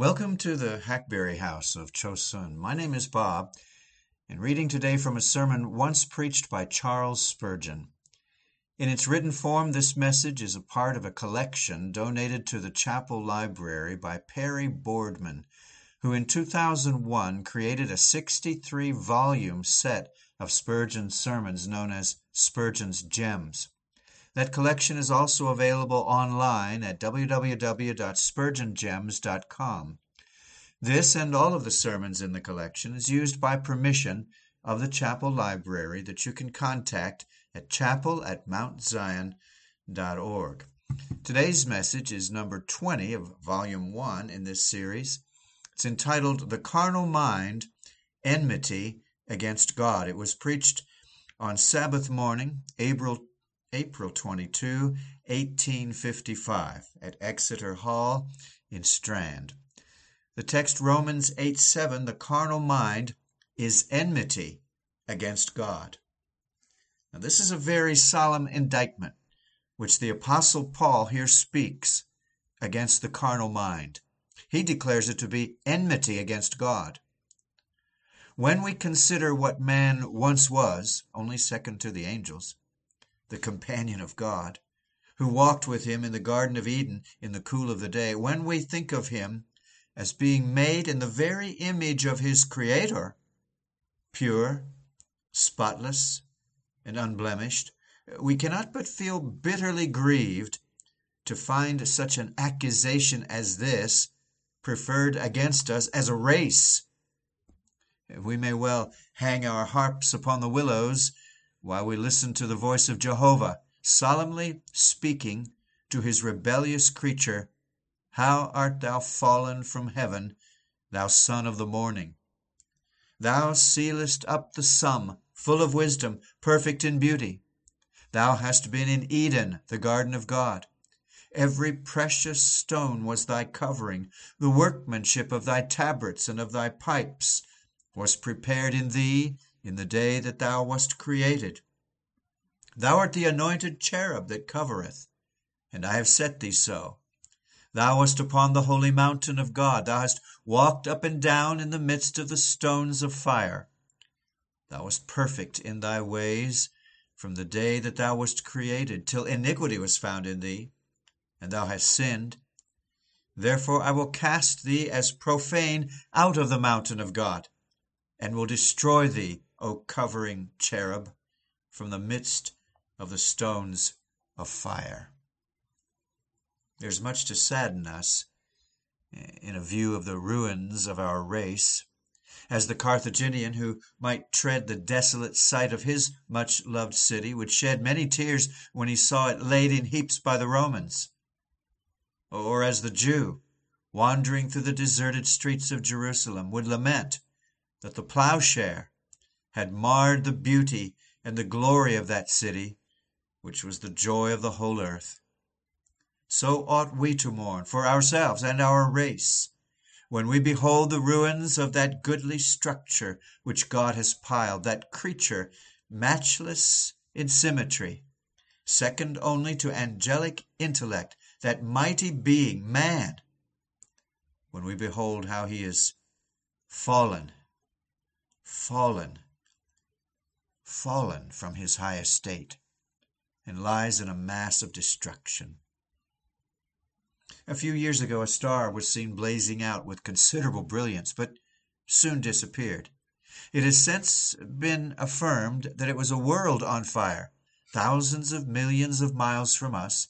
Welcome to the Hackberry House of Chosun. My name is Bob, and reading today from a sermon once preached by Charles Spurgeon. In its written form, this message is a part of a collection donated to the chapel library by Perry Boardman, who in 2001 created a 63 volume set of Spurgeon's sermons known as Spurgeon's Gems. That collection is also available online at www.spurgeongems.com. This and all of the sermons in the collection is used by permission of the chapel library that you can contact at chapel at mountzion.org. Today's message is number 20 of volume 1 in this series. It's entitled The Carnal Mind Enmity Against God. It was preached on Sabbath morning, April April 22, 1855, at Exeter Hall in Strand. The text Romans 8 7, the carnal mind is enmity against God. Now, this is a very solemn indictment which the Apostle Paul here speaks against the carnal mind. He declares it to be enmity against God. When we consider what man once was, only second to the angels, the companion of God, who walked with him in the Garden of Eden in the cool of the day, when we think of him as being made in the very image of his Creator, pure, spotless, and unblemished, we cannot but feel bitterly grieved to find such an accusation as this preferred against us as a race. We may well hang our harps upon the willows while we listen to the voice of Jehovah solemnly speaking to his rebellious creature, How art thou fallen from heaven, thou son of the morning? Thou sealest up the sum, full of wisdom, perfect in beauty. Thou hast been in Eden, the garden of God. Every precious stone was thy covering. The workmanship of thy tabrets and of thy pipes was prepared in thee in the day that thou wast created. Thou art the anointed cherub that covereth, and I have set thee so. Thou wast upon the holy mountain of God. Thou hast walked up and down in the midst of the stones of fire. Thou wast perfect in thy ways from the day that thou wast created, till iniquity was found in thee, and thou hast sinned. Therefore I will cast thee as profane out of the mountain of God, and will destroy thee O covering cherub, from the midst of the stones of fire. There's much to sadden us in a view of the ruins of our race, as the Carthaginian who might tread the desolate site of his much loved city would shed many tears when he saw it laid in heaps by the Romans, or as the Jew, wandering through the deserted streets of Jerusalem, would lament that the plowshare had marred the beauty and the glory of that city, which was the joy of the whole earth. So ought we to mourn for ourselves and our race when we behold the ruins of that goodly structure which God has piled, that creature matchless in symmetry, second only to angelic intellect, that mighty being, man, when we behold how he is fallen, fallen fallen from his high estate, and lies in a mass of destruction. A few years ago, a star was seen blazing out with considerable brilliance, but soon disappeared. It has since been affirmed that it was a world on fire, thousands of millions of miles from us,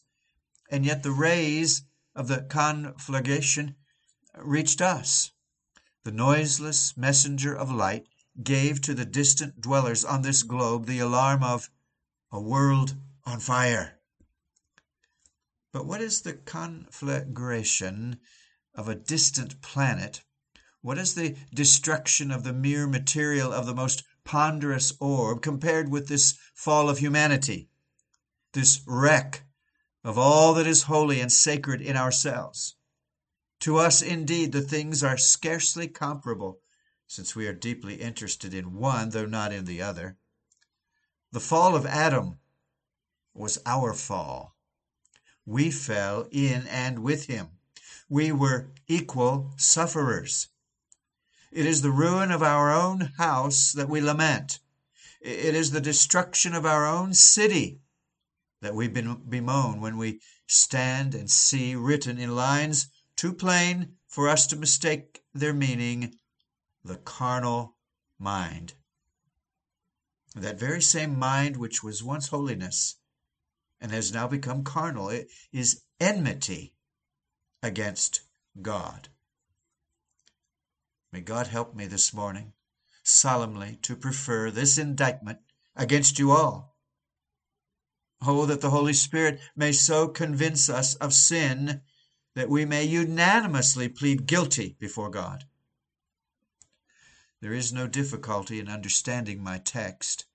and yet the rays of the conflagration reached us. The noiseless messenger of light gave to the distant dwellers on this globe the alarm of a world on fire. But what is the conflagration of a distant planet? What is the destruction of the mere material of the most ponderous orb compared with this fall of humanity, this wreck of all that is holy and sacred in ourselves? To us, indeed, the things are scarcely comparable since we are deeply interested in one, though not in the other. The fall of Adam was our fall. We fell in and with him. we were equal sufferers. It is the ruin of our own house that we lament. It is the destruction of our own city that we bemoan when we stand and see written in lines too plain for us to mistake their meaning the carnal mind. That very same mind which was once holiness and has now become carnal it is enmity against God. May God help me this morning solemnly to prefer this indictment against you all. Oh, that the Holy Spirit may so convince us of sin that we may unanimously plead guilty before God. There is no difficulty in understanding my text.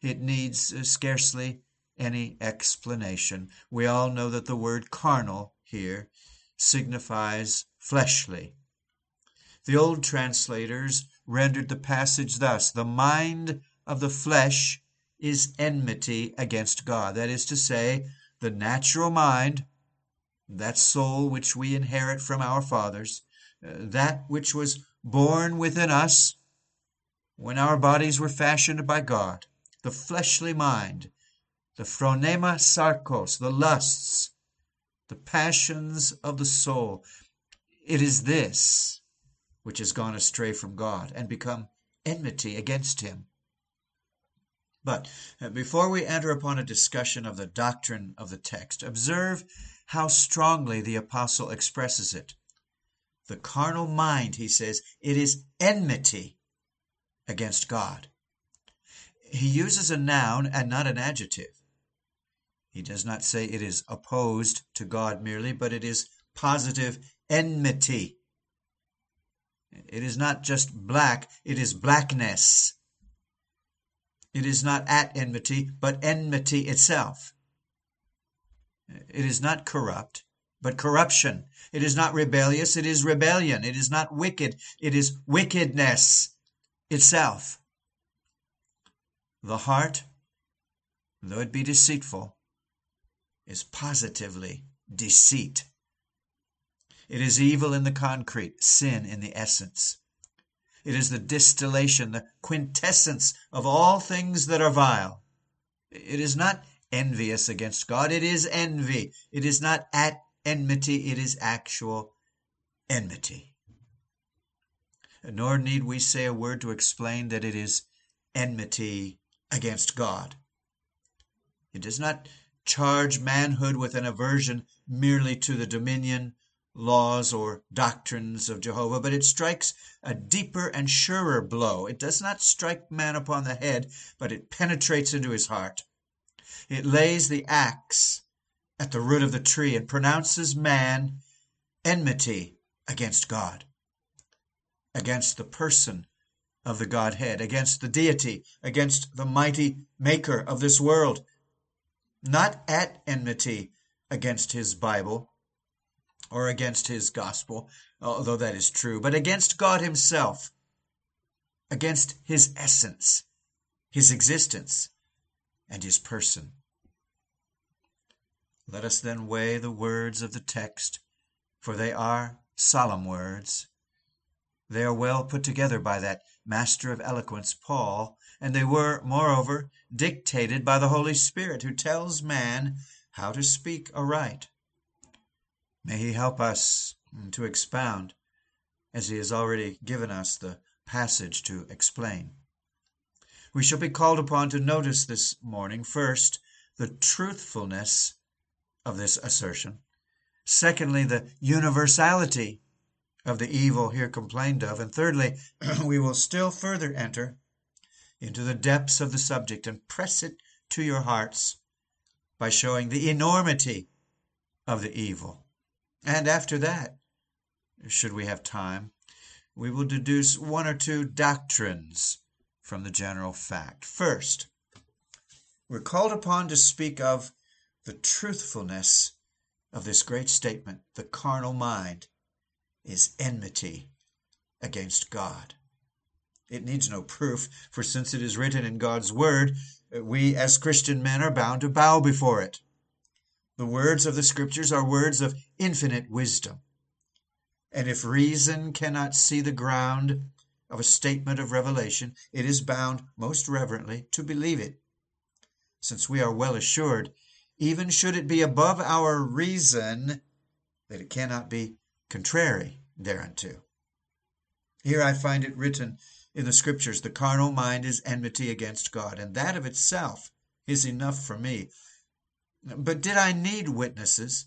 It needs uh, scarcely any explanation. We all know that the word carnal here signifies fleshly. The old translators rendered the passage thus The mind of the flesh is enmity against God. That is to say, the natural mind, that soul which we inherit from our fathers, uh, that which was born within us when our bodies were fashioned by God, the fleshly mind, the phronema sarkos, the lusts, the passions of the soul. It is this which has gone astray from God and become enmity against him. But uh, before we enter upon a discussion of the doctrine of the text, observe how strongly the apostle expresses it. The carnal mind, he says, it is enmity against God. He uses a noun and not an adjective. He does not say it is opposed to God merely, but it is positive enmity. It is not just black, it is blackness. It is not at enmity, but enmity itself. It is not corrupt, but corruption. It is not rebellious, it is rebellion. It is not wicked, it is wickedness itself. The heart, though it be deceitful, is positively deceit. It is evil in the concrete, sin in the essence. It is the distillation, the quintessence of all things that are vile. It is not envious against God, it is envy. It is not at enmity, it is actual enmity. Nor need we say a word to explain that it is enmity against God. It does not charge manhood with an aversion merely to the dominion, laws, or doctrines of Jehovah, but it strikes a deeper and surer blow. It does not strike man upon the head, but it penetrates into his heart. It lays the axe at the root of the tree and pronounces man enmity against God, against the person of the Godhead, against the deity, against the mighty maker of this world, not at enmity against his Bible or against his gospel, although that is true, but against God himself, against his essence, his existence, and his person. Let us then weigh the words of the text, for they are solemn words. They are well put together by that master of eloquence, Paul, and they were, moreover, dictated by the Holy Spirit, who tells man how to speak aright. May he help us mm, to expound, as he has already given us the passage to explain. We shall be called upon to notice this morning, first, the truthfulness of this assertion. Secondly, the universality of the evil here complained of. And thirdly, we will still further enter into the depths of the subject and press it to your hearts by showing the enormity of the evil. And after that, should we have time, we will deduce one or two doctrines from the general fact. First, we're called upon to speak of the truthfulness of this great statement the carnal mind is enmity against God. It needs no proof, for since it is written in God's word, we as Christian men are bound to bow before it. The words of the scriptures are words of infinite wisdom. And if reason cannot see the ground of a statement of revelation, it is bound most reverently to believe it, since we are well assured, even should it be above our reason, that it cannot be contrary thereunto. Here I find it written in the Scriptures the carnal mind is enmity against God, and that of itself is enough for me. But did I need witnesses?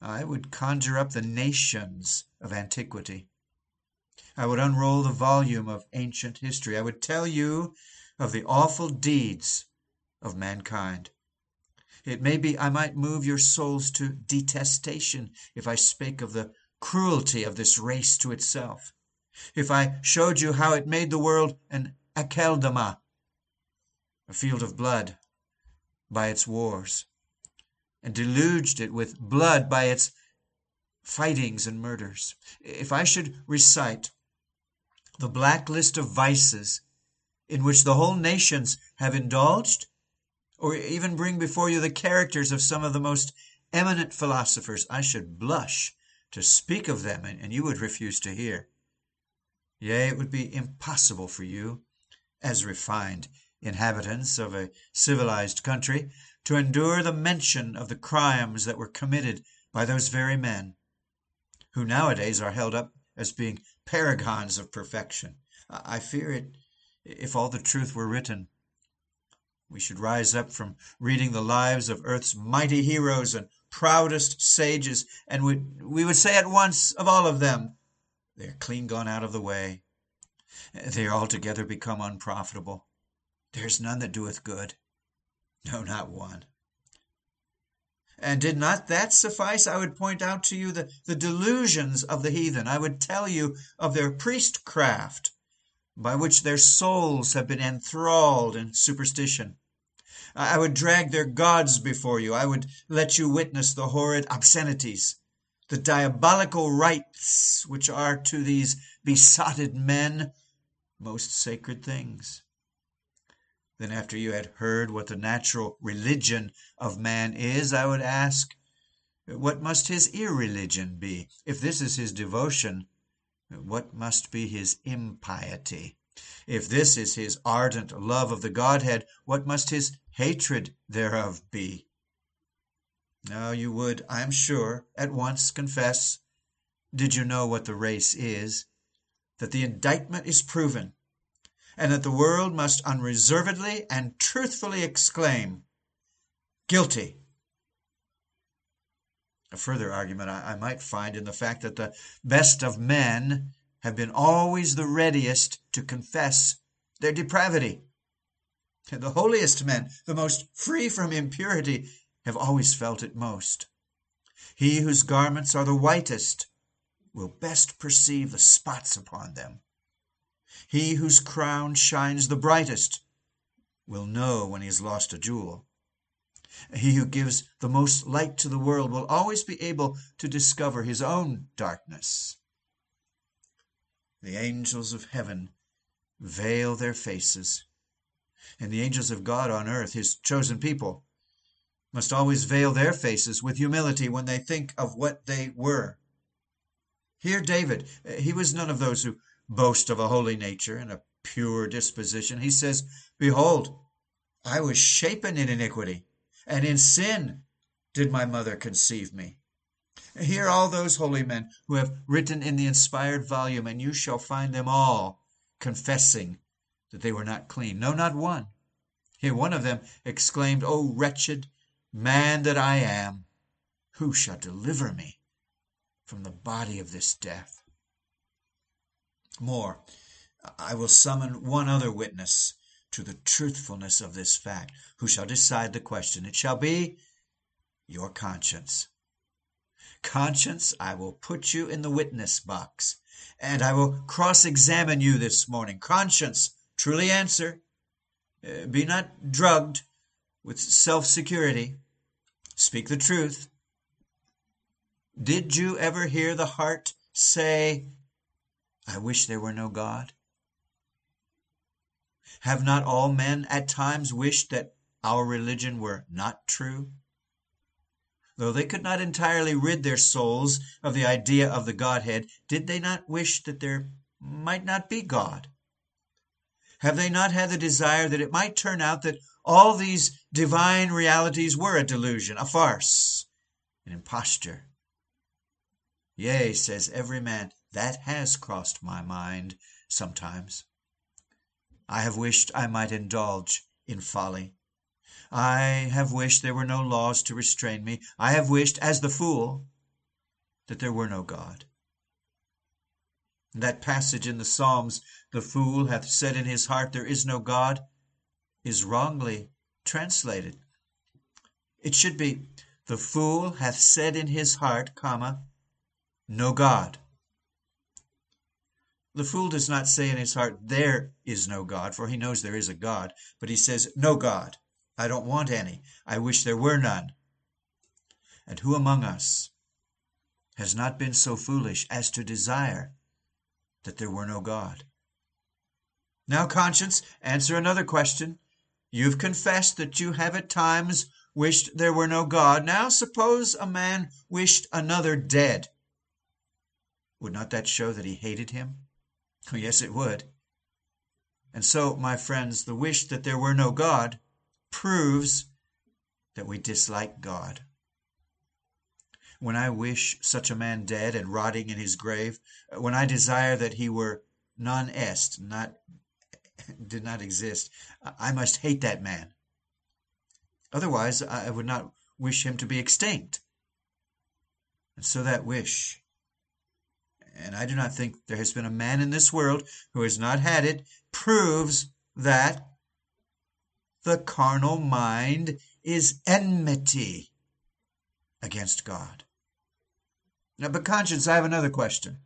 I would conjure up the nations of antiquity. I would unroll the volume of ancient history. I would tell you of the awful deeds of mankind. It may be I might move your souls to detestation if I spake of the cruelty of this race to itself, if I showed you how it made the world an Akeldama, a field of blood, by its wars, and deluged it with blood by its fightings and murders. If I should recite the black list of vices in which the whole nations have indulged, or even bring before you the characters of some of the most eminent philosophers, I should blush to speak of them, and you would refuse to hear. Yea, it would be impossible for you, as refined inhabitants of a civilized country, to endure the mention of the crimes that were committed by those very men, who nowadays are held up as being paragons of perfection. I fear it, if all the truth were written, we should rise up from reading the lives of earth's mighty heroes and proudest sages, and we, we would say at once of all of them, they are clean gone out of the way. They are altogether become unprofitable. There is none that doeth good, no, not one. And did not that suffice, I would point out to you the, the delusions of the heathen. I would tell you of their priestcraft, by which their souls have been enthralled in superstition. I would drag their gods before you. I would let you witness the horrid obscenities, the diabolical rites which are to these besotted men most sacred things. Then, after you had heard what the natural religion of man is, I would ask, what must his irreligion be? If this is his devotion, what must be his impiety? If this is his ardent love of the Godhead, what must his hatred thereof be? Now you would, I am sure, at once confess, did you know what the race is, that the indictment is proven, and that the world must unreservedly and truthfully exclaim, Guilty! A further argument I, I might find in the fact that the best of men have been always the readiest to confess their depravity. The holiest men, the most free from impurity, have always felt it most. He whose garments are the whitest will best perceive the spots upon them. He whose crown shines the brightest will know when he has lost a jewel. He who gives the most light to the world will always be able to discover his own darkness. The angels of heaven veil their faces, and the angels of God on earth, his chosen people, must always veil their faces with humility when they think of what they were. Here, David, he was none of those who boast of a holy nature and a pure disposition. He says, Behold, I was shapen in iniquity and in sin did my mother conceive me. Hear all those holy men who have written in the inspired volume, and you shall find them all confessing that they were not clean. No, not one. Here one of them exclaimed, O wretched man that I am, who shall deliver me from the body of this death? More, I will summon one other witness to the truthfulness of this fact, who shall decide the question. It shall be your conscience. Conscience, I will put you in the witness box, and I will cross examine you this morning. Conscience, truly answer. Uh, be not drugged with self security. Speak the truth. Did you ever hear the heart say, I wish there were no God? Have not all men at times wished that our religion were not true? Though they could not entirely rid their souls of the idea of the Godhead, did they not wish that there might not be God? Have they not had the desire that it might turn out that all these divine realities were a delusion, a farce, an imposture? Yea, says every man, that has crossed my mind sometimes. I have wished I might indulge in folly. I have wished there were no laws to restrain me. I have wished, as the fool, that there were no God. That passage in the Psalms, the fool hath said in his heart, There is no God, is wrongly translated. It should be, The fool hath said in his heart, comma, No God. The fool does not say in his heart, There is no God, for he knows there is a God, but he says, No God. I don't want any. I wish there were none. And who among us has not been so foolish as to desire that there were no God? Now, conscience, answer another question. You've confessed that you have at times wished there were no God. Now, suppose a man wished another dead. Would not that show that he hated him? Oh, yes, it would. And so, my friends, the wish that there were no God proves that we dislike God. When I wish such a man dead and rotting in his grave, uh, when I desire that he were non est, not did not exist, I must hate that man. Otherwise, I would not wish him to be extinct. And so that wish, and I do not think there has been a man in this world who has not had it, proves that the carnal mind is enmity against God. Now, but conscience, I have another question.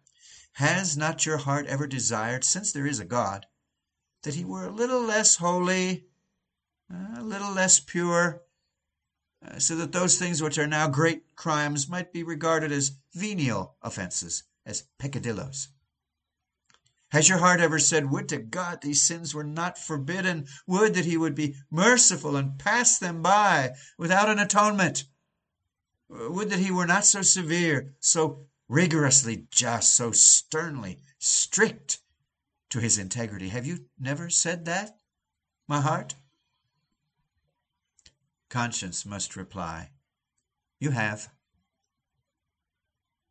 Has not your heart ever desired, since there is a God, that he were a little less holy, a little less pure, uh, so that those things which are now great crimes might be regarded as venial offenses, as peccadillos? Has your heart ever said, Would to God these sins were not forbidden? Would that He would be merciful and pass them by without an atonement? Would that He were not so severe, so rigorously just, so sternly strict to His integrity? Have you never said that, my heart? Conscience must reply, You have.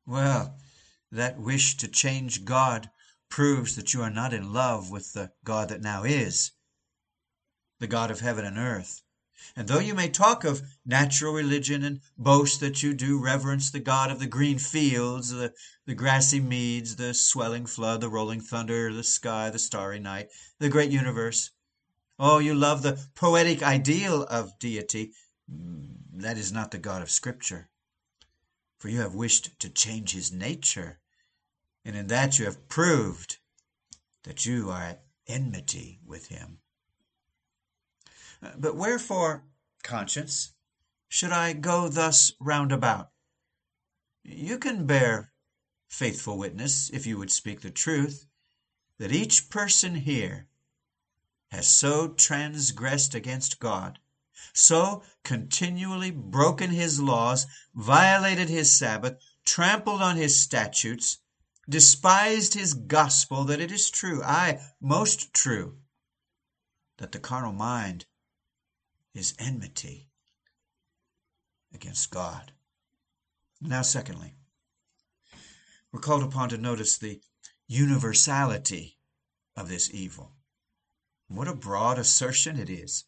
Well, that wish to change God proves that you are not in love with the God that now is, the God of heaven and earth. And though you may talk of natural religion and boast that you do reverence the God of the green fields, the, the grassy meads, the swelling flood, the rolling thunder, the sky, the starry night, the great universe, oh, you love the poetic ideal of deity, that is not the God of Scripture. For you have wished to change his nature and in that you have proved that you are at enmity with him. Uh, but wherefore, conscience, should I go thus round about? You can bear faithful witness, if you would speak the truth, that each person here has so transgressed against God, so continually broken his laws, violated his Sabbath, trampled on his statutes, despised his gospel, that it is true, ay, most true, that the carnal mind is enmity against God. Now, secondly, we're called upon to notice the universality of this evil. What a broad assertion it is.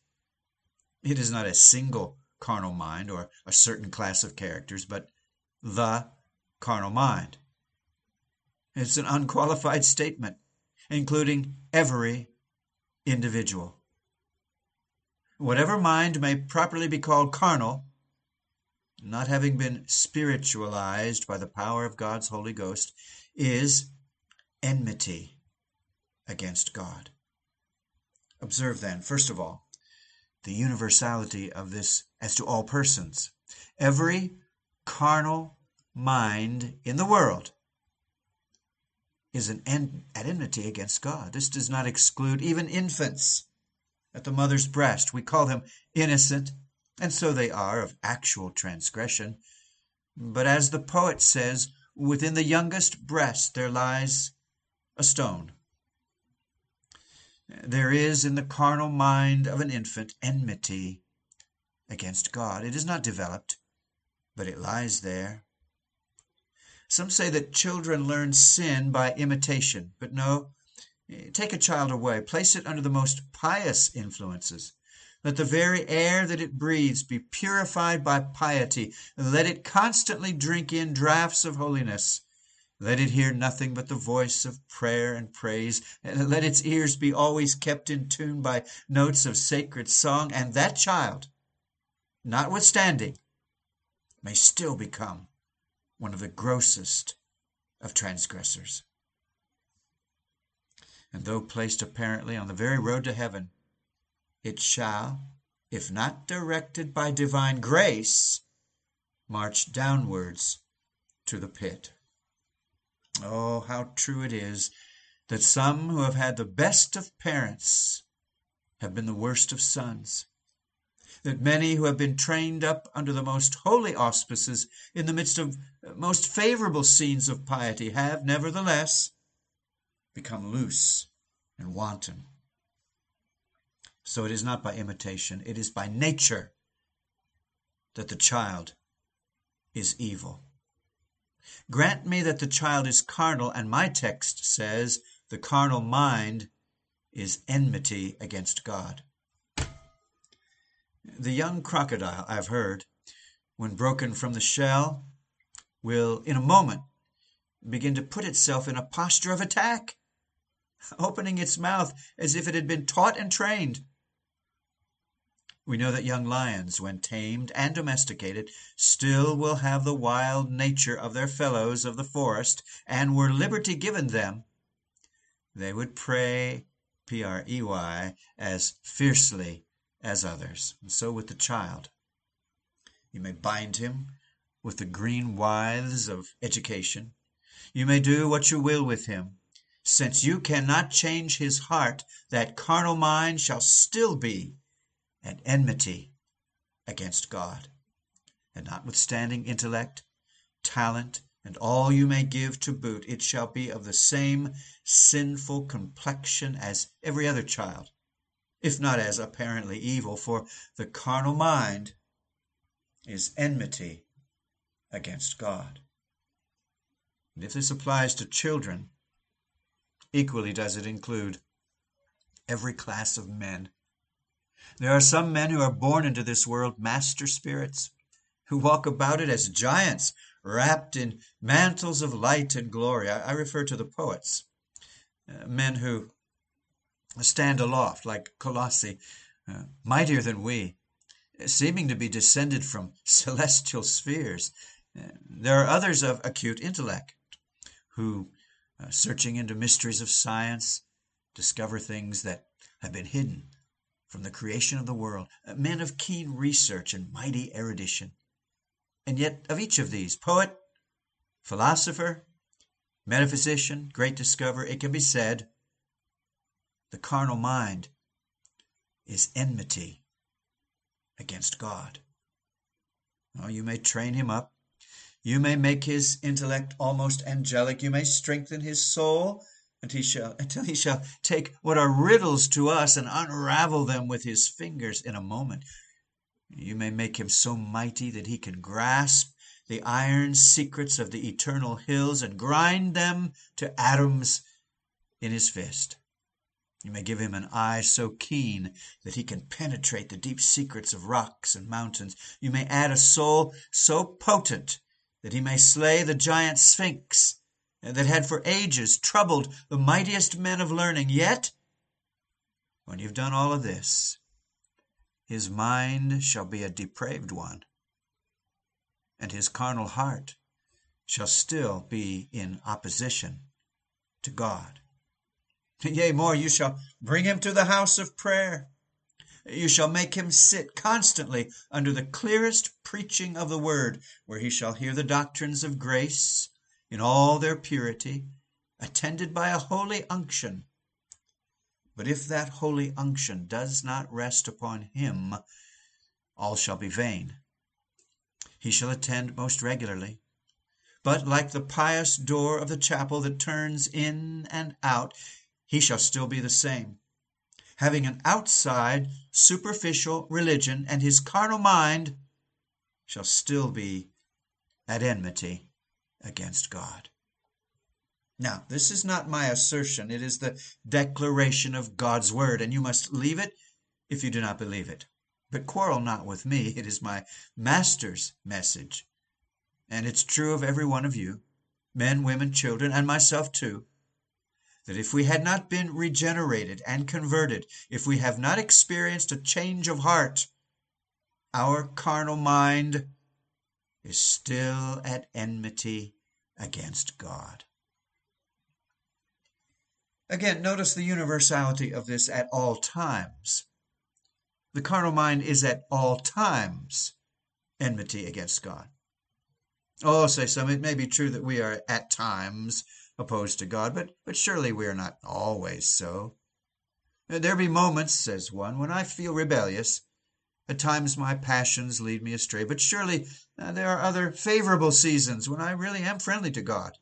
It is not a single carnal mind or a certain class of characters, but the carnal mind. It's an unqualified statement, including every individual. Whatever mind may properly be called carnal, not having been spiritualized by the power of God's Holy Ghost, is enmity against God. Observe then, first of all, the universality of this as to all persons. Every carnal mind in the world is an en- at enmity against God. This does not exclude even infants at the mother's breast. We call them innocent, and so they are of actual transgression. But as the poet says, within the youngest breast there lies a stone. There is in the carnal mind of an infant enmity against God. It is not developed, but it lies there. Some say that children learn sin by imitation, but no. Eh, take a child away, place it under the most pious influences. Let the very air that it breathes be purified by piety. Let it constantly drink in draughts of holiness. Let it hear nothing but the voice of prayer and praise. Let its ears be always kept in tune by notes of sacred song, and that child, notwithstanding, may still become one of the grossest of transgressors. And though placed apparently on the very road to heaven, it shall, if not directed by divine grace, march downwards to the pit. Oh, how true it is that some who have had the best of parents have been the worst of sons, that many who have been trained up under the most holy auspices in the midst of uh, most favorable scenes of piety have, nevertheless, become loose and wanton. So it is not by imitation, it is by nature that the child is evil. Grant me that the child is carnal, and my text says the carnal mind is enmity against God. The young crocodile, I've heard, when broken from the shell, will in a moment begin to put itself in a posture of attack, opening its mouth as if it had been taught and trained. We know that young lions, when tamed and domesticated, still will have the wild nature of their fellows of the forest, and were liberty given them, they would prey, P-R-E-Y, as fiercely as others. And so with the child. You may bind him with the green withes of education. You may do what you will with him. Since you cannot change his heart, that carnal mind shall still be at enmity against God. And notwithstanding intellect, talent, and all you may give to boot, it shall be of the same sinful complexion as every other child, if not as apparently evil, for the carnal mind is enmity against God. And if this applies to children, equally does it include every class of men there are some men who are born into this world master spirits, who walk about it as giants, wrapped in mantles of light and glory. I, I refer to the poets, uh, men who stand aloft like Colossi, uh, mightier than we, seeming to be descended from celestial spheres. Uh, there are others of acute intellect who, uh, searching into mysteries of science, discover things that have been hidden from the creation of the world, men of keen research and mighty erudition. And yet, of each of these, poet, philosopher, metaphysician, great discoverer, it can be said the carnal mind is enmity against God. Oh, you may train him up. You may make his intellect almost angelic. You may strengthen his soul until he shall until he shall take what are riddles to us and unravel them with his fingers in a moment. You may make him so mighty that he can grasp the iron secrets of the eternal hills and grind them to atoms in his fist. You may give him an eye so keen that he can penetrate the deep secrets of rocks and mountains. You may add a soul so potent that he may slay the giant Sphinx that had for ages troubled the mightiest men of learning. Yet, when you've done all of this, his mind shall be a depraved one, and his carnal heart shall still be in opposition to God. Yea, more, you shall bring him to the house of prayer. You shall make him sit constantly under the clearest preaching of the word, where he shall hear the doctrines of grace in all their purity, attended by a holy unction. But if that holy unction does not rest upon him, all shall be vain. he shall attend most regularly. But like the pious door of the chapel that turns in and out, he shall still be the same, having an outside, superficial religion, and his carnal mind shall still be at enmity against God. Now, this is not my assertion, it is the declaration of God's word, and you must leave it if you do not believe it. But quarrel not with me, it is my Master's message. And it's true of every one of you, men, women, children, and myself too, that if we had not been regenerated and converted, if we have not experienced a change of heart, our carnal mind is still at enmity against God. Again, notice the universality of this at all times. The carnal mind is at all times enmity against God. Oh, say some, it may be true that we are at times opposed to God, but, but surely we are not always so. There be moments, says one, when I feel rebellious. At times my passions lead me astray, but surely uh, there are other favorable seasons when I really am friendly to God,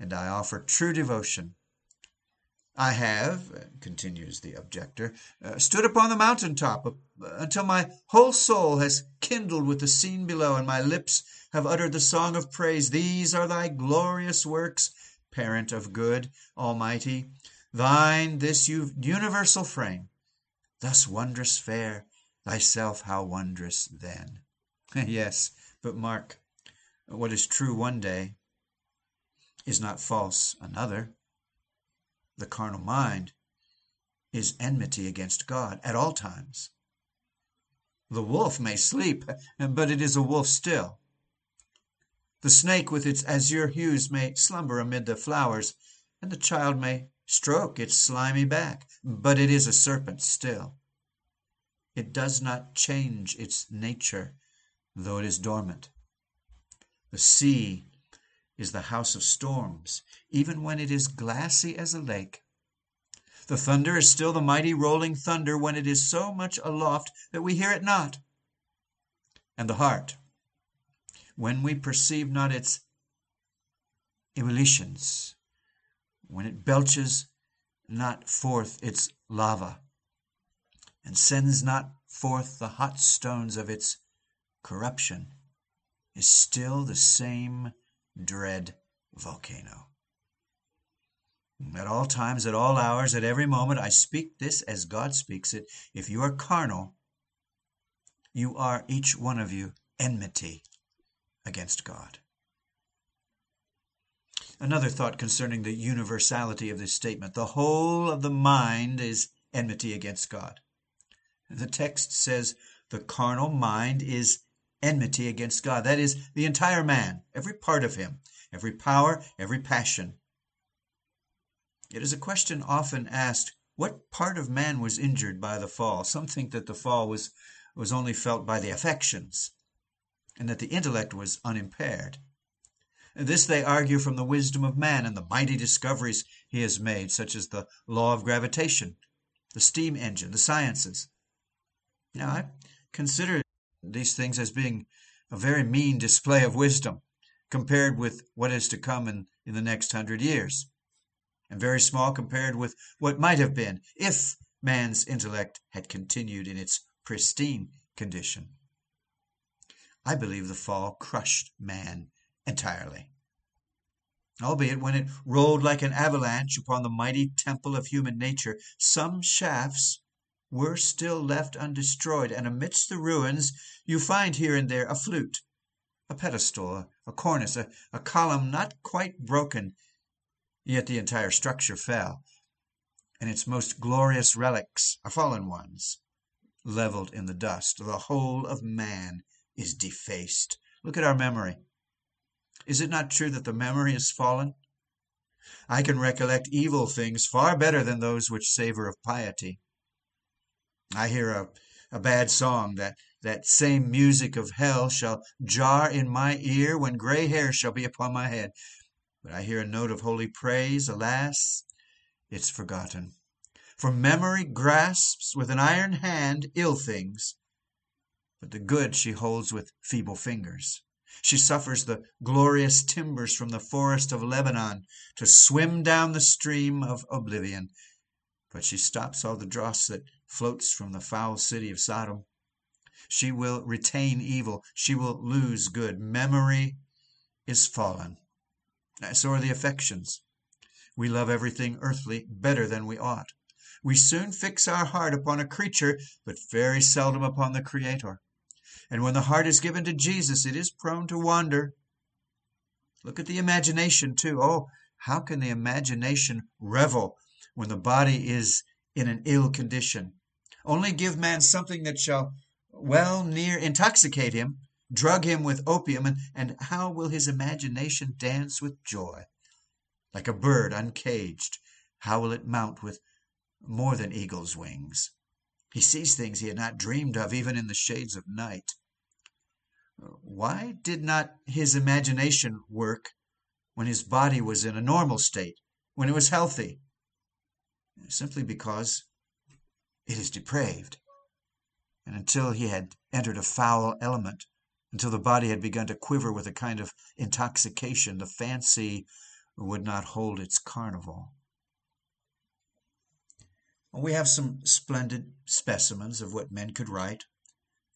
and I offer true devotion I have, continues the objector, uh, stood upon the mountain top uh, until my whole soul has kindled with the scene below, and my lips have uttered the song of praise. These are thy glorious works, parent of good, almighty, thine this universal frame, thus wondrous fair, thyself how wondrous then. yes, but mark, what is true one day is not false another the carnal mind, is enmity against God at all times. The wolf may sleep, but it is a wolf still. The snake with its azure hues may slumber amid the flowers, and the child may stroke its slimy back, but it is a serpent still. It does not change its nature, though it is dormant. The sea is the house of storms, even when it is glassy as a lake. The thunder is still the mighty rolling thunder when it is so much aloft that we hear it not. And the heart, when we perceive not its ebullitions, when it belches not forth its lava, and sends not forth the hot stones of its corruption, is still the same dread volcano. At all times, at all hours, at every moment, I speak this as God speaks it. If you are carnal, you are each one of you enmity against God. Another thought concerning the universality of this statement the whole of the mind is enmity against God. The text says the carnal mind is enmity against God. That is, the entire man, every part of him, every power, every passion. It is a question often asked what part of man was injured by the fall? Some think that the fall was, was only felt by the affections, and that the intellect was unimpaired. This they argue from the wisdom of man and the mighty discoveries he has made, such as the law of gravitation, the steam engine, the sciences. Now, I consider these things as being a very mean display of wisdom compared with what is to come in, in the next hundred years, and very small compared with what might have been if man's intellect had continued in its pristine condition. I believe the fall crushed man entirely. Albeit when it rolled like an avalanche upon the mighty temple of human nature, some shafts were still left undestroyed, and amidst the ruins you find here and there a flute, a pedestal, a cornice, a, a column not quite broken, yet the entire structure fell, and its most glorious relics are fallen ones, leveled in the dust. The whole of man is defaced. Look at our memory. Is it not true that the memory is fallen? I can recollect evil things far better than those which savor of piety. I hear a, a bad song that that same music of hell shall jar in my ear when gray hair shall be upon my head. But I hear a note of holy praise, alas, it's forgotten. For memory grasps with an iron hand ill things, but the good she holds with feeble fingers. She suffers the glorious timbers from the forest of Lebanon to swim down the stream of oblivion, but she stops all the dross that floats from the foul city of Sodom. She will retain evil, she will lose good. Memory is fallen. So are the affections. We love everything earthly better than we ought. We soon fix our heart upon a creature, but very seldom upon the Creator. And when the heart is given to Jesus, it is prone to wander. Look at the imagination, too. Oh, how can the imagination revel when the body is in an ill condition? Only give man something that shall well near intoxicate him, drug him with opium, and, and how will his imagination dance with joy? Like a bird uncaged, how will it mount with more than eagle's wings. He sees things he had not dreamed of even in the shades of night. Why did not his imagination work when his body was in a normal state, when it was healthy? Simply because it is depraved. And until he had entered a foul element, until the body had begun to quiver with a kind of intoxication, the fancy would not hold its carnival. We have some splendid specimens of what men could write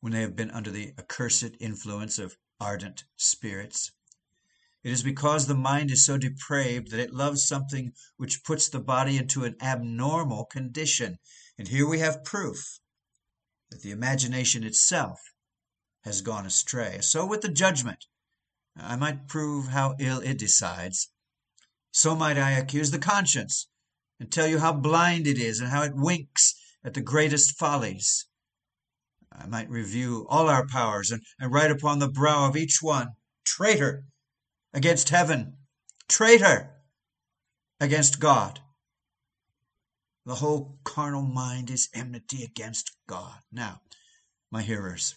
when they have been under the accursed influence of ardent spirits. It is because the mind is so depraved that it loves something which puts the body into an abnormal condition. And here we have proof that the imagination itself has gone astray. So with the judgment. I might prove how ill it decides. So might I accuse the conscience and tell you how blind it is and how it winks at the greatest follies. I might review all our powers and, and write upon the brow of each one, traitor against heaven, traitor against God. The whole carnal mind is enmity against God. Now, my hearers,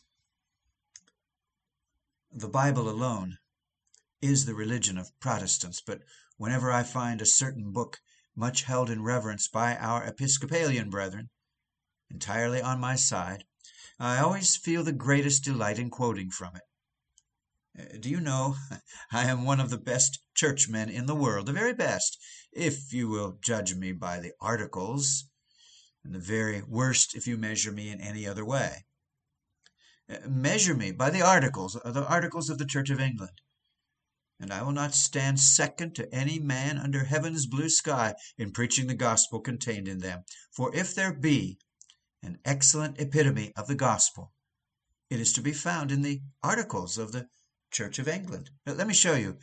the Bible alone is the religion of Protestants, but whenever I find a certain book much held in reverence by our Episcopalian brethren, entirely on my side, I always feel the greatest delight in quoting from it. Uh, do you know, I am one of the best churchmen in the world, the very best, if you will judge me by the articles, and the very worst if you measure me in any other way. Uh, measure me by the articles, uh, the articles of the Church of England and I will not stand second to any man under heaven's blue sky in preaching the gospel contained in them. For if there be an excellent epitome of the gospel, it is to be found in the articles of the Church of England. Let me show you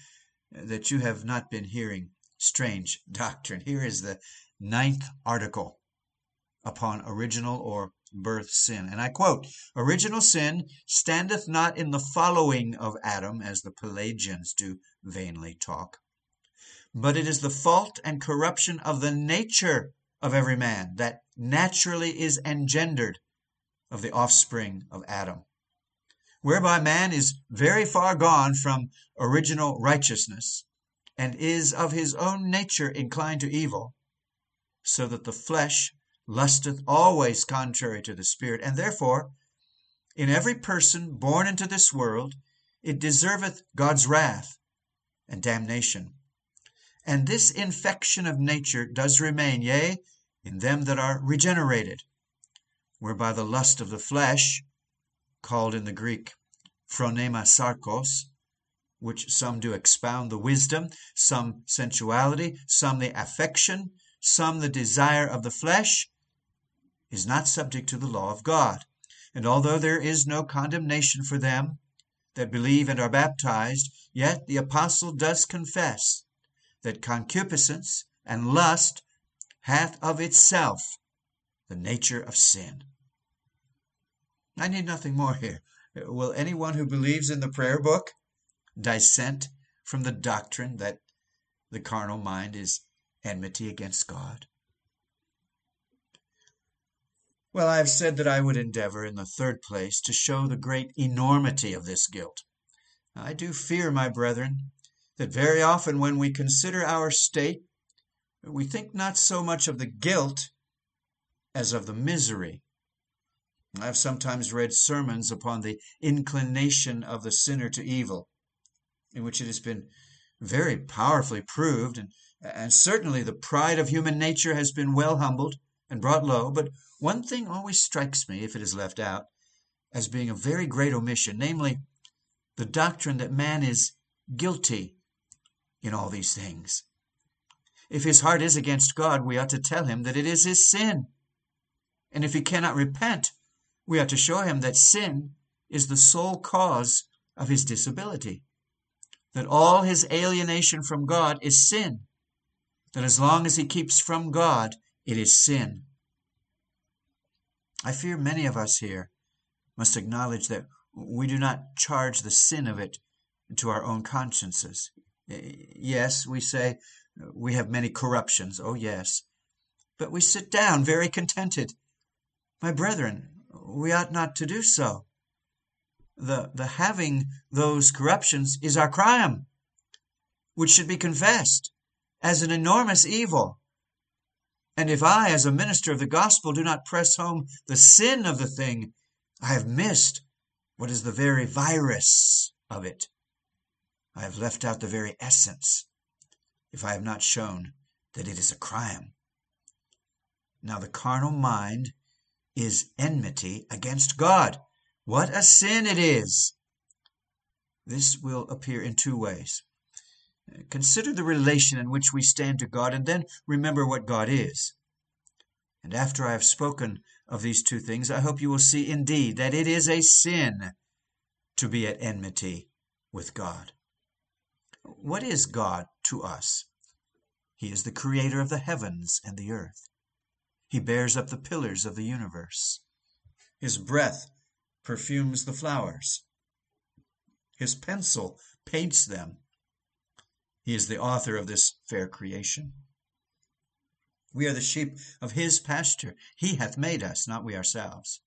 that you have not been hearing strange doctrine. Here is the ninth article upon original or birth sin. And I quote Original sin standeth not in the following of Adam, as the Pelagians do vainly talk, but it is the fault and corruption of the nature of every man that naturally is engendered of the offspring of Adam, whereby man is very far gone from original righteousness, and is of his own nature inclined to evil, so that the flesh lusteth always contrary to the Spirit, and therefore in every person born into this world it deserveth God's wrath and damnation. And this infection of nature does remain, yea, in them that are regenerated, whereby the lust of the flesh, called in the Greek phronema sarkos, which some do expound the wisdom, some sensuality, some the affection, some the desire of the flesh, is not subject to the law of God. And although there is no condemnation for them that believe and are baptized, yet the apostle does confess that concupiscence and lust hath of itself the nature of sin. I need nothing more here. Will anyone who believes in the prayer book dissent from the doctrine that the carnal mind is enmity against God? Well, I have said that I would endeavor, in the third place, to show the great enormity of this guilt. I do fear, my brethren, that very often when we consider our state, we think not so much of the guilt as of the misery. I have sometimes read sermons upon the inclination of the sinner to evil, in which it has been very powerfully proved, and, and certainly the pride of human nature has been well humbled and brought low. But one thing always strikes me, if it is left out, as being a very great omission, namely, the doctrine that man is guilty in all these things. If his heart is against God, we ought to tell him that it is his sin. And if he cannot repent, we ought to show him that sin is the sole cause of his disability. That all his alienation from God is sin. That as long as he keeps from God, it is sin. I fear many of us here must acknowledge that we do not charge the sin of it to our own consciences. Yes, we say uh, we have many corruptions. Oh, yes. But we sit down very contented. My brethren, we ought not to do so. The, the having those corruptions is our crime, which should be confessed as an enormous evil. And if I, as a minister of the gospel, do not press home the sin of the thing, I have missed what is the very virus of it. I have left out the very essence if I have not shown that it is a crime. Now, the carnal mind is enmity against God. What a sin it is! This will appear in two ways. Consider the relation in which we stand to God, and then remember what God is. And after I have spoken of these two things, I hope you will see indeed that it is a sin to be at enmity with God. What is God to us? He is the creator of the heavens and the earth. He bears up the pillars of the universe. His breath perfumes the flowers. His pencil paints them. He is the author of this fair creation. We are the sheep of his pasture. He hath made us, not we ourselves.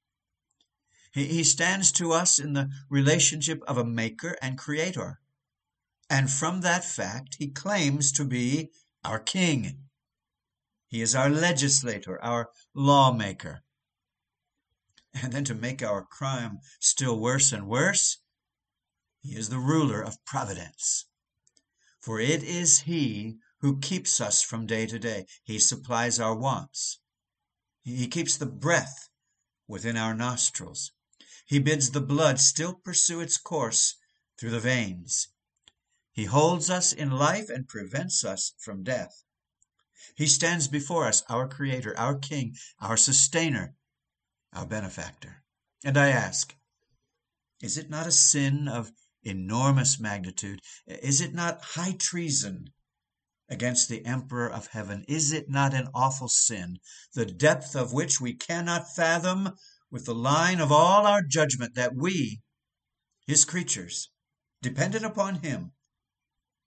He, he stands to us in the relationship of a maker and creator. And from that fact, he claims to be our king. He is our legislator, our lawmaker. And then to make our crime still worse and worse, he is the ruler of providence. For it is he who keeps us from day to day. He supplies our wants. He keeps the breath within our nostrils. He bids the blood still pursue its course through the veins. He holds us in life and prevents us from death. He stands before us, our Creator, our King, our Sustainer, our Benefactor. And I ask, is it not a sin of enormous magnitude? Is it not high treason against the Emperor of heaven? Is it not an awful sin, the depth of which we cannot fathom with the line of all our judgment, that we, his creatures, dependent upon him,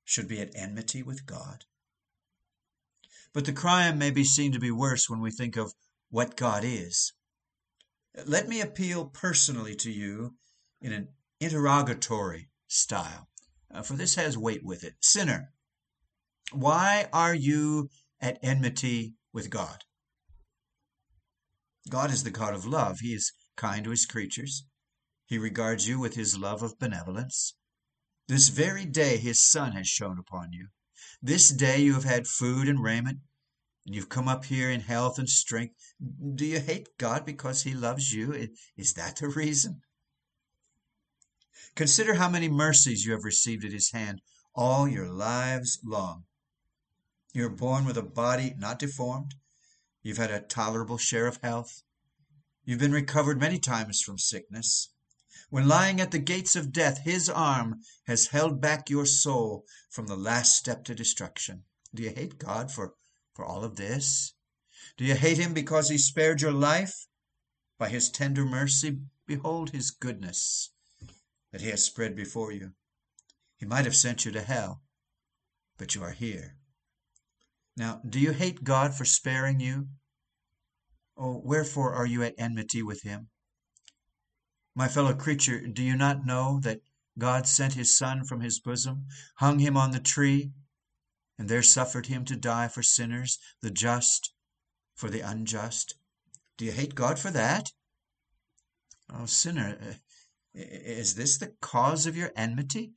should be at enmity with God? But the crime may be seen to be worse when we think of what God is. Let me appeal personally to you in an interrogatory style, uh, for this has weight with it. Sinner, why are you at enmity with God? God is the God of love. He is kind to his creatures. He regards you with his love of benevolence. This very day his sun has shone upon you. This day you have had food and raiment, and you've come up here in health and strength. Do you hate God because he loves you? Is that the reason? Consider how many mercies you have received at his hand all your lives long. You are born with a body not deformed. You've had a tolerable share of health. You've been recovered many times from sickness. When lying at the gates of death, his arm has held back your soul from the last step to destruction. Do you hate God for, for all of this? Do you hate him because he spared your life? By his tender mercy, behold his goodness that he has spread before you. He might have sent you to hell, but you are here. Now, do you hate God for sparing you? Oh, wherefore are you at enmity with him? My fellow creature, do you not know that God sent his Son from his bosom, hung him on the tree, and there suffered him to die for sinners, the just for the unjust? Do you hate God for that? Oh, sinner, uh, is this the cause of your enmity?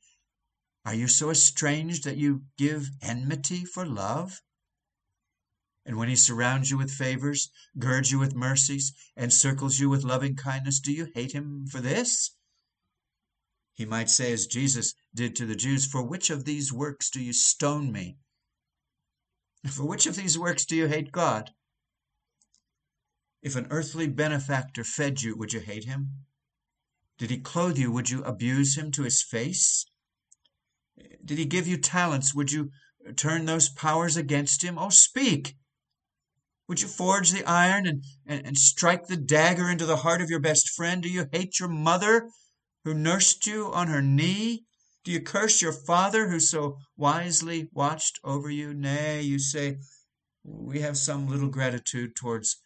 Are you so estranged that you give enmity for love? And when he surrounds you with favors, girds you with mercies, encircles you with loving kindness, do you hate him for this? He might say, as Jesus did to the Jews, For which of these works do you stone me? For which of these works do you hate God? If an earthly benefactor fed you, would you hate him? Did he clothe you, would you abuse him to his face? Did he give you talents, would you turn those powers against him? Oh, speak! Would you forge the iron and, and, and strike the dagger into the heart of your best friend? Do you hate your mother who nursed you on her knee? Do you curse your father who so wisely watched over you? Nay, you say, we have some little gratitude towards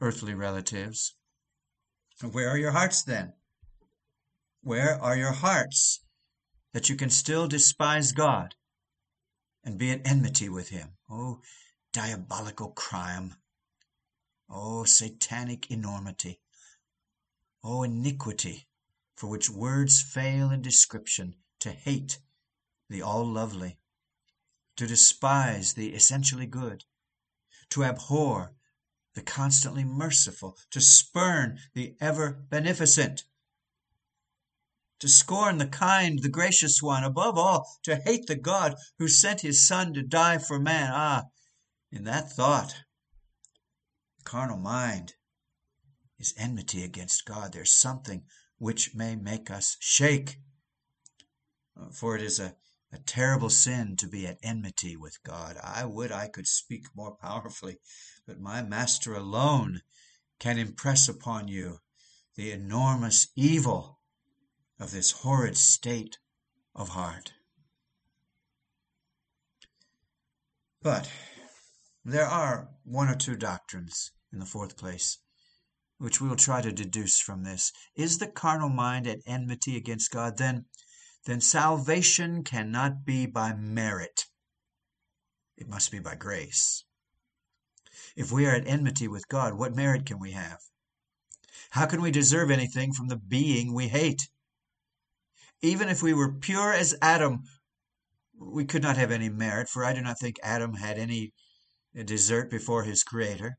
earthly relatives. Where are your hearts then? Where are your hearts that you can still despise God and be at enmity with Him? Oh, diabolical crime! Oh, satanic enormity! Oh, iniquity, for which words fail in description to hate the all lovely, to despise the essentially good, to abhor the constantly merciful, to spurn the ever beneficent, to scorn the kind, the gracious one, above all, to hate the God who sent his Son to die for man. Ah, in that thought, the carnal mind is enmity against God. There's something which may make us shake uh, for it is a, a terrible sin to be at enmity with God. I would I could speak more powerfully, but my Master alone can impress upon you the enormous evil of this horrid state of heart. But there are one or two doctrines, in the fourth place, which we will try to deduce from this. Is the carnal mind at enmity against God? Then then salvation cannot be by merit. It must be by grace. If we are at enmity with God, what merit can we have? How can we deserve anything from the being we hate? Even if we were pure as Adam, we could not have any merit, for I do not think Adam had any desert before his Creator.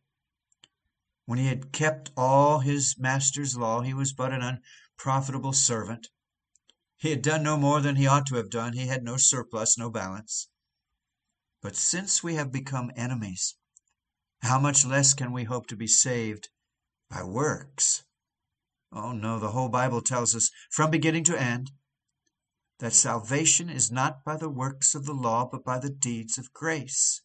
When he had kept all his master's law, he was but an unprofitable servant. He had done no more than he ought to have done. He had no surplus, no balance. But since we have become enemies, how much less can we hope to be saved by works? Oh no, the whole Bible tells us from beginning to end that salvation is not by the works of the law, but by the deeds of grace.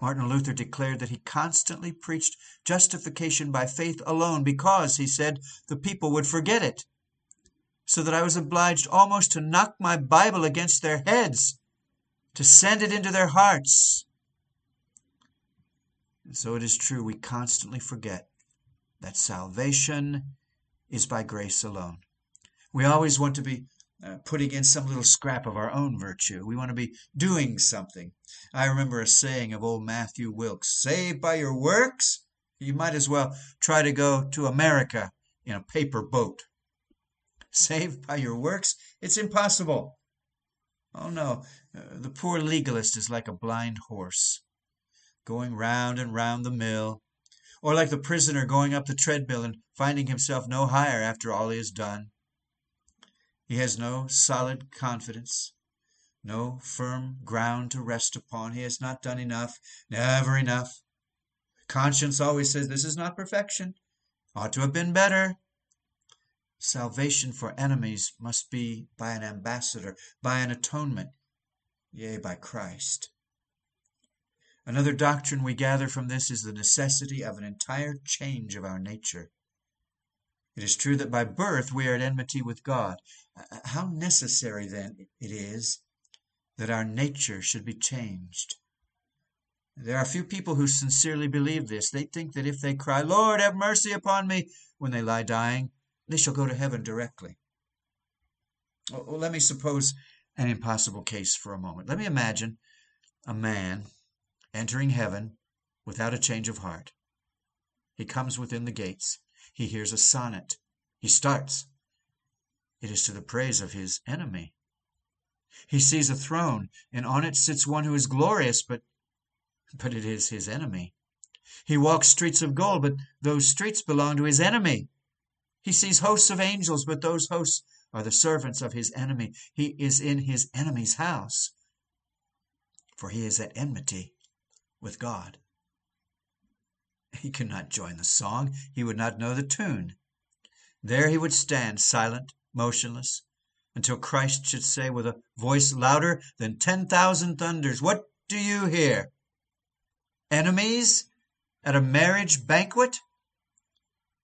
Martin Luther declared that he constantly preached justification by faith alone because, he said, the people would forget it so that I was obliged almost to knock my Bible against their heads, to send it into their hearts. And so it is true, we constantly forget that salvation is by grace alone. We always want to be uh, putting in some little scrap of our own virtue. We want to be doing something. I remember a saying of old Matthew Wilks saved by your works? You might as well try to go to America in a paper boat saved by your works? It's impossible. Oh no, uh, the poor legalist is like a blind horse, going round and round the mill, or like the prisoner going up the treadmill and finding himself no higher after all he has done. He has no solid confidence, no firm ground to rest upon. He has not done enough, never enough. Conscience always says this is not perfection, ought to have been better. Salvation for enemies must be by an ambassador, by an atonement, yea, by Christ. Another doctrine we gather from this is the necessity of an entire change of our nature. It is true that by birth we are at enmity with God. Uh, uh, how necessary, then, it is that our nature should be changed. There are few people who sincerely believe this. They think that if they cry, Lord, have mercy upon me, when they lie dying, they shall go to heaven directly. Well, let me suppose an impossible case for a moment. Let me imagine a man entering heaven without a change of heart. He comes within the gates. He hears a sonnet. He starts. It is to the praise of his enemy. He sees a throne, and on it sits one who is glorious, but but it is his enemy. He walks streets of gold, but those streets belong to his enemy. He sees hosts of angels, but those hosts are the servants of his enemy. He is in his enemy's house, for he is at enmity with God. He could not join the song, he would not know the tune. There he would stand, silent, motionless, until Christ should say with a voice louder than ten thousand thunders, What do you hear? Enemies at a marriage banquet?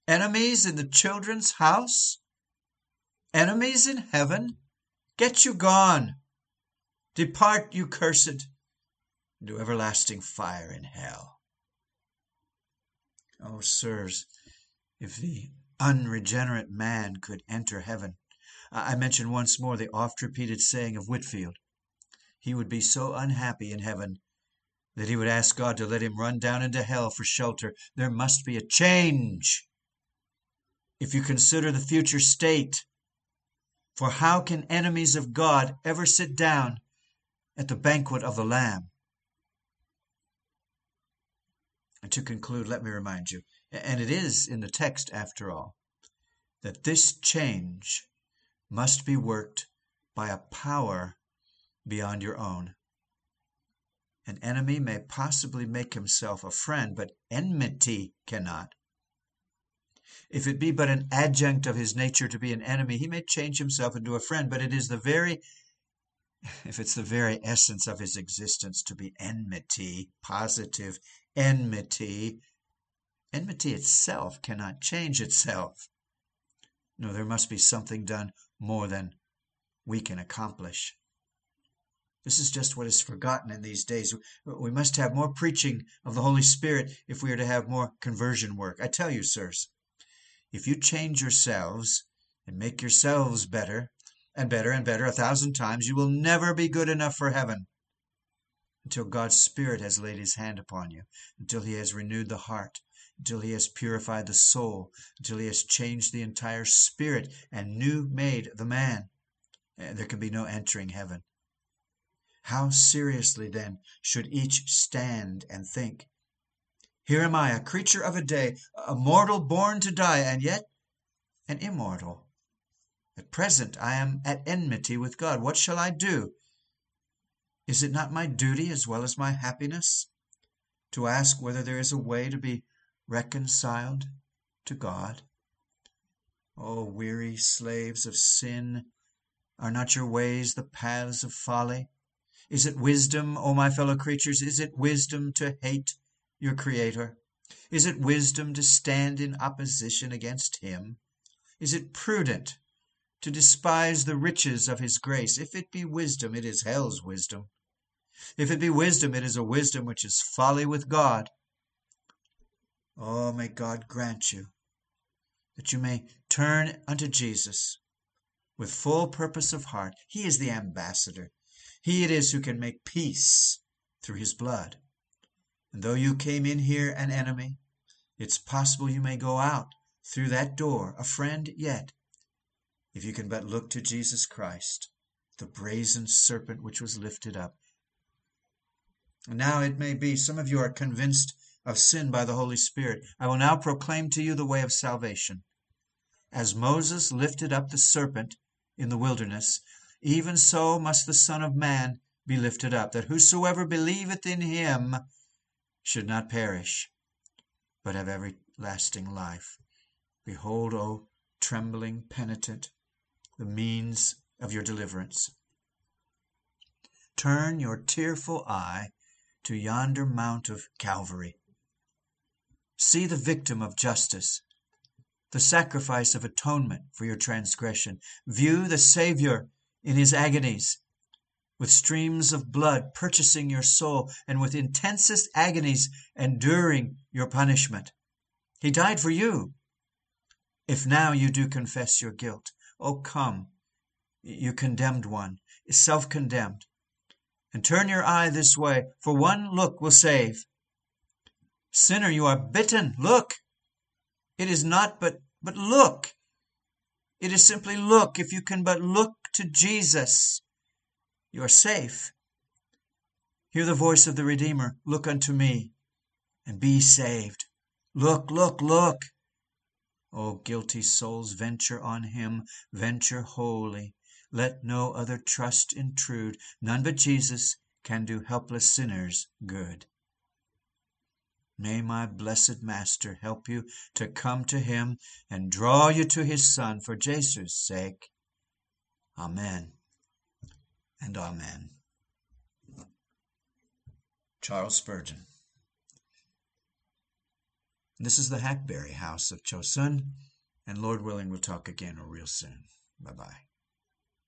Enemies in the children's house? Enemies in heaven? Get you gone! Depart, you cursed, into everlasting fire in hell. Oh, sirs, if the unregenerate man could enter heaven, I mention once more the oft repeated saying of Whitefield. He would be so unhappy in heaven that he would ask God to let him run down into hell for shelter. There must be a change. If you consider the future state, for how can enemies of God ever sit down at the banquet of the Lamb? And to conclude, let me remind you, and it is in the text after all, that this change must be worked by a power beyond your own. An enemy may possibly make himself a friend, but enmity cannot. If it be but an adjunct of his nature to be an enemy, he may change himself into a friend, but it is the very if it's the very essence of his existence to be enmity, positive enmity, enmity itself cannot change itself. No, there must be something done more than we can accomplish. This is just what is forgotten in these days. We must have more preaching of the Holy Spirit if we are to have more conversion work. I tell you, sirs, if you change yourselves and make yourselves better and better and better a thousand times, you will never be good enough for heaven until God's Spirit has laid his hand upon you, until he has renewed the heart, until he has purified the soul, until he has changed the entire spirit and new made the man. Eh, there can be no entering heaven. How seriously, then, should each stand and think? Here am I, a creature of a day, a mortal born to die, and yet an immortal. At present I am at enmity with God. What shall I do? Is it not my duty as well as my happiness to ask whether there is a way to be reconciled to God? O weary slaves of sin, are not your ways the paths of folly? Is it wisdom, O my fellow creatures, is it wisdom to hate your Creator? Is it wisdom to stand in opposition against Him? Is it prudent to despise the riches of His grace? If it be wisdom, it is hell's wisdom. If it be wisdom, it is a wisdom which is folly with God. Oh, may God grant you that you may turn unto Jesus with full purpose of heart. He is the ambassador. He it is who can make peace through his blood. And though you came in here an enemy, it's possible you may go out through that door a friend yet, if you can but look to Jesus Christ, the brazen serpent which was lifted up. Now it may be some of you are convinced of sin by the Holy Spirit. I will now proclaim to you the way of salvation. As Moses lifted up the serpent in the wilderness, even so must the Son of Man be lifted up, that whosoever believeth in him should not perish, but have everlasting life. Behold, O trembling penitent, the means of your deliverance. Turn your tearful eye to yonder mount of Calvary. See the victim of justice, the sacrifice of atonement for your transgression. View the Saviour in his agonies, with streams of blood purchasing your soul, and with intensest agonies enduring your punishment. He died for you. If now you do confess your guilt, oh come, you condemned one, self condemned, and turn your eye this way, for one look will save. Sinner, you are bitten. Look. It is not but but look. It is simply look, if you can but look to Jesus. You are safe. Hear the voice of the Redeemer Look unto me, and be saved. Look, look, look! O guilty souls, venture on him, venture wholly. Let no other trust intrude, None but Jesus can do helpless sinners good. May my blessed Master help you to come to him and draw you to his Son for Jesus' sake. Amen and Amen. Charles Spurgeon. This is the Hackberry House of Chosun, and Lord willing, we'll talk again real soon. Bye bye.